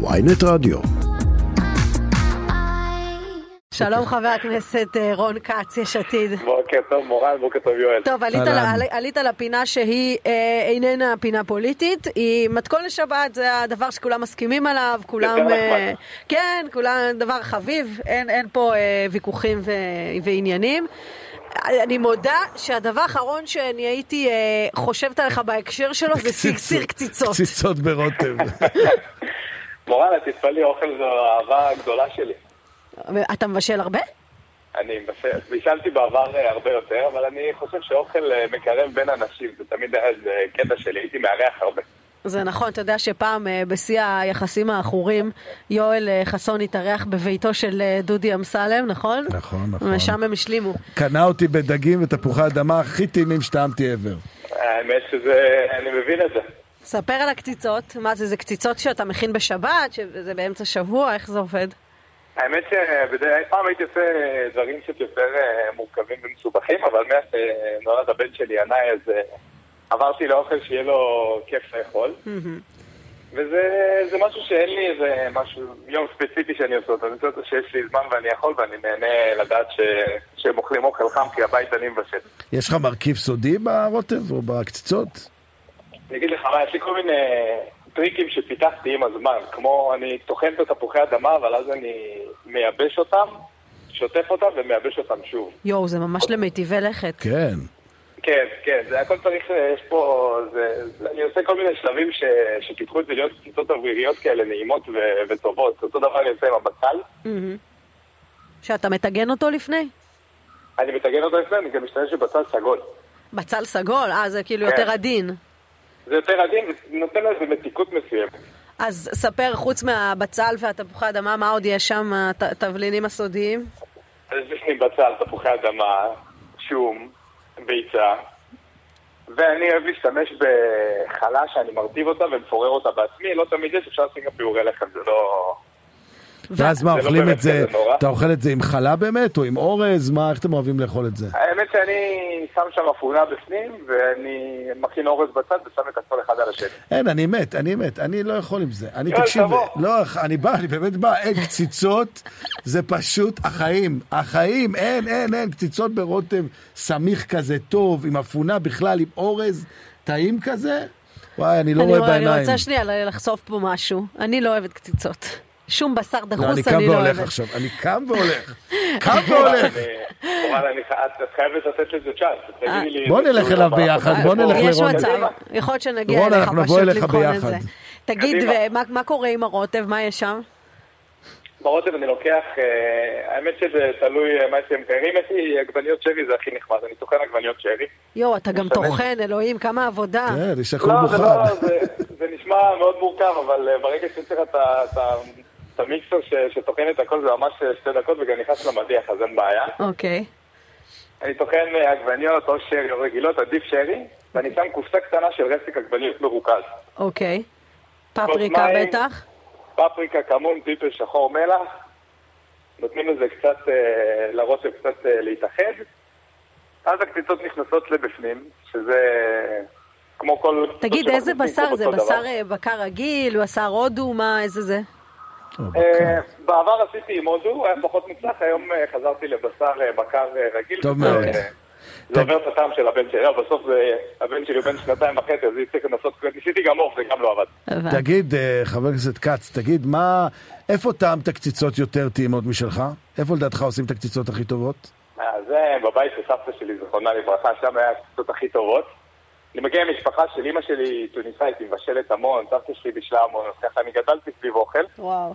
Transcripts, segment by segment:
ויינט רדיו. שלום חבר הכנסת אה, רון כץ, יש עתיד. בוקר טוב מורן, בוקר טוב יואל. טוב, עלית, אהלן. ל, עלית לפינה שהיא אה, איננה פינה פוליטית, היא מתכון לשבת, זה הדבר שכולם מסכימים עליו, כולם... יותר אה. כן, כולם דבר חביב, אין, אין פה אה, ויכוחים ו, ועניינים. אני מודה שהדבר האחרון שאני הייתי אה, חושבת עליך בהקשר שלו זה סיר קציצות. קציצות ברוטב. מורן, את תתפלאי, אוכל זו האהבה הגדולה שלי. אתה מבשל הרבה? אני מבשל- בישלתי בעבר אה, הרבה יותר, אבל אני חושב שאוכל אה, מקרב בין אנשים, זה תמיד היה איזה קטע שלי, הייתי מארח הרבה. זה נכון, אתה יודע שפעם אה, בשיא היחסים העכורים, יואל אה, חסון התארח בביתו של אה, דודי אמסלם, נכון? נכון, נכון. ושם הם השלימו. קנה אותי בדגים ותפוחי אדמה הכי טעימים שטעמתי ever. האמת שזה, אני מבין את זה. ספר על הקציצות, מה זה, זה קציצות שאתה מכין בשבת, שזה באמצע שבוע, איך זה עובד? האמת שפעם הייתי עושה דברים קצת יותר אה, מורכבים ומסובכים, אבל מאז שנולד הבן שלי, ינאי, אז אה, עברתי לאוכל שיהיה לו כיף לאכול. וזה זה משהו שאין לי איזה משהו, יום ספציפי שאני עושה אותו, אני עושה אותו שיש לי זמן ואני יכול ואני נהנה לדעת ש, שהם אוכלים אוכל חם כי הבית אני מבשל. יש לך מרכיב סודי ברוטב או בקציצות? אני אגיד לך מה, יש לי כל מיני טריקים שפיתחתי עם הזמן, כמו אני טוחן את התפוחי אדמה, אבל אז אני מייבש אותם, שוטף אותם ומייבש אותם שוב. יואו, זה ממש למיטיבי לכת. כן. כן, כן, זה הכל צריך, אה, יש פה, זה, זה, אני עושה כל מיני שלבים ש, שפיתחו את זה להיות קציצות אוויריות כאלה נעימות ו, וטובות. אותו דבר אני עושה עם הבצל, שאתה מטגן אותו לפני? אני מטגן אותו לפני, אני גם משתמש בבצל סגול. בצל סגול, אה, זה כאילו כן. יותר עדין. זה יותר עדין ונותן לו איזה מתיקות מסוימת. אז ספר, חוץ מהבצל והתפוחי אדמה, מה עוד יש שם, הת- התבלינים הסודיים? אז בפנים בצל, תפוחי אדמה, שום, ביצה, ואני אוהב להשתמש בחלה שאני מרטיב אותה ומפורר אותה בעצמי, לא תמיד יש, אפשר לשים גם פיורי לחם, זה לא... ואז מה, לא אוכלים את זה. אתה אוכל את זה עם חלה באמת, או עם אורז? מה, איך אתם אוהבים לאכול את זה? האמת שאני שם שם אפונה בפנים, ואני מכין אורז בצד ושם את הכל אחד על השני. אין, אני מת, אני מת, אני לא יכול עם זה. אני, תקשיב. לא, אני בא, אני באמת בא, אין קציצות, זה פשוט החיים. החיים, אין, אין, אין, קציצות ברוטב סמיך כזה טוב, עם אפונה בכלל, עם אורז, טעים כזה. וואי, אני לא אני רואה רואה- אני בעיניים. רוצה שנייה לחשוף פה משהו. אני לא אוהבת קציצות. שום בשר לא, אני דחוס קם אני לא והולך אוהבת. עכשיו, אני קם והולך. קם והולך. וואלה, אני ח- את את חייבת לתת לזה צ'אנס. תגידי לי... בוא נלך אליו. ביחד, בוא נלך יש לרון. מצב, יכול להיות שנגיע אליך פשוט לבחון את ביחד. זה. תגיד, מה קורה עם הרוטב? מה יש שם? ברוטב אני לוקח, אה, האמת שזה תלוי אה, מה אתם קרים, יש לי עגבניות שרי זה הכי נחמד, אני טוחן עגבניות שרי. יואו, אתה גם משתמש. טוחן, אלוהים, כמה עבודה. כן, יש הכל לא, זה מוכן. לא, זה- נשמע מאוד מורכב, אבל אה, ברגע ה- את המיקסר ש- שטוחן את הכל זה ממש אה, שתי דקות וגם נכנס למדיח, אז אין בעיה. אוקיי. אני טוחן אה, עגבניות או שרי או רגילות, עדיף שרי, ואני שם קופסה קטנה של רסק עגבניות מרוכז. אוקיי. פפריקה. בטח? פפריקה, כמון, פלפל שחור, מלח. נותנים לזה קצת, אה, לרוטב קצת להתאחד. אז הקציצות נכנסות לבפנים, שזה כמו כל... תגיד, איזה בשר זה? בשר בקר רגיל? בשר הודו? מה, איזה זה? אה, בעבר עשיתי עם הודו, היה פחות מוצלח, היום אה, חזרתי לבשר אה, בקר רגיל. טוב מאוד. זה עובר את הטעם של הבן שלי, אבל בסוף הבן שלי הוא בן שנתיים וחצי, אז צריך לנסות, ניסיתי גם עוף, זה גם לא עבד. תגיד, חבר הכנסת כץ, תגיד, מה, איפה טעמת קציצות יותר טעימות משלך? איפה לדעתך עושים את הקציצות הכי טובות? זה בבית של סבתא שלי, זיכרונה לברכה, שם היה הקציצות הכי טובות. אני מגיע ממשפחה של אימא שלי טוניסאית, היא מבשלת המון, סבתא שלי בישלה המון, אז ככה אני גדלתי סביב אוכל. וואו.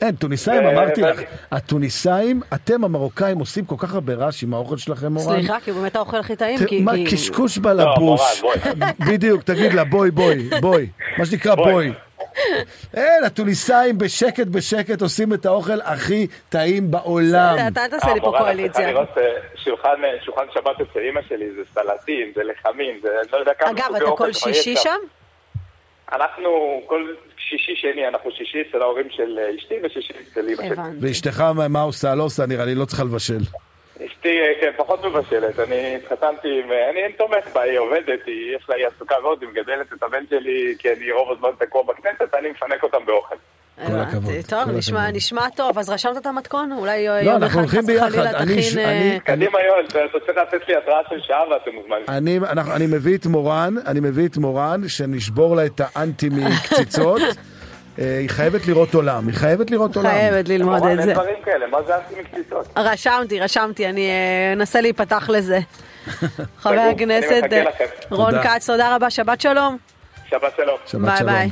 אין, טוניסאים, ו- אמרתי לך, התוניסאים, אתם המרוקאים עושים כל כך הרבה רעש עם האוכל שלכם, מורן. סליחה, כי הוא באמת האוכל הכי טעים. ת- כי- מה, כי- קשקוש לא, בלבוש. בדיוק, תגיד לה, בואי, בואי, בואי. מה שנקרא בואי. אין, התוניסאים בשקט בשקט עושים את האוכל הכי טעים בעולם. בסדר, אתה אל תעשה לי פה קואליציה. שולחן, שבת אצל אימא שלי, זה סלטים, זה לחמים, זה לא יודע כמה אגב, אתה כל שישי שם? אנחנו כל שישי שני, אנחנו שישי אצל ההורים של אשתי ושישי אצל אמא שלי. ואשתך, מה עושה? לא עושה, נראה לי, לא צריכה לבשל. אשתי אה, כן, פחות מבשלת. אני התחתנתי עם... אני תומך בה, היא עובדת, היא, יש לה, היא עסוקה מאוד, היא מגדלת את הבן שלי, כי אני רוב הזמן תקוע בכנסת, אני מפנק אותם באוכל. הבנתי. הכבוד, טוב, כל נשמע, הכבוד. נשמע טוב, אז רשמת את המתכון? אולי לא, יום אנחנו אחד חס. וחלילה אני- תכין... אני- אה, קדימה יואל, אתה צריך לתת לי התראה של שעה ואתם מוזמנים. אני, אנחנו, אני מביא את מורן, אני מביא את מורן, שנשבור לה את האנטי מקציצות. אה, היא חייבת לראות עולם, היא חייבת לראות עולם. חייבת ללמוד כמובן, את אין זה. דברים כאלה, מה זה אנטי מקציצות? רשמתי, רשמתי, אני אה, אנסה להיפתח לזה. חבר הכנסת אה. רון. כץ, תודה רבה, שבת שלום. שבת שלום. שבת ביי. ביי.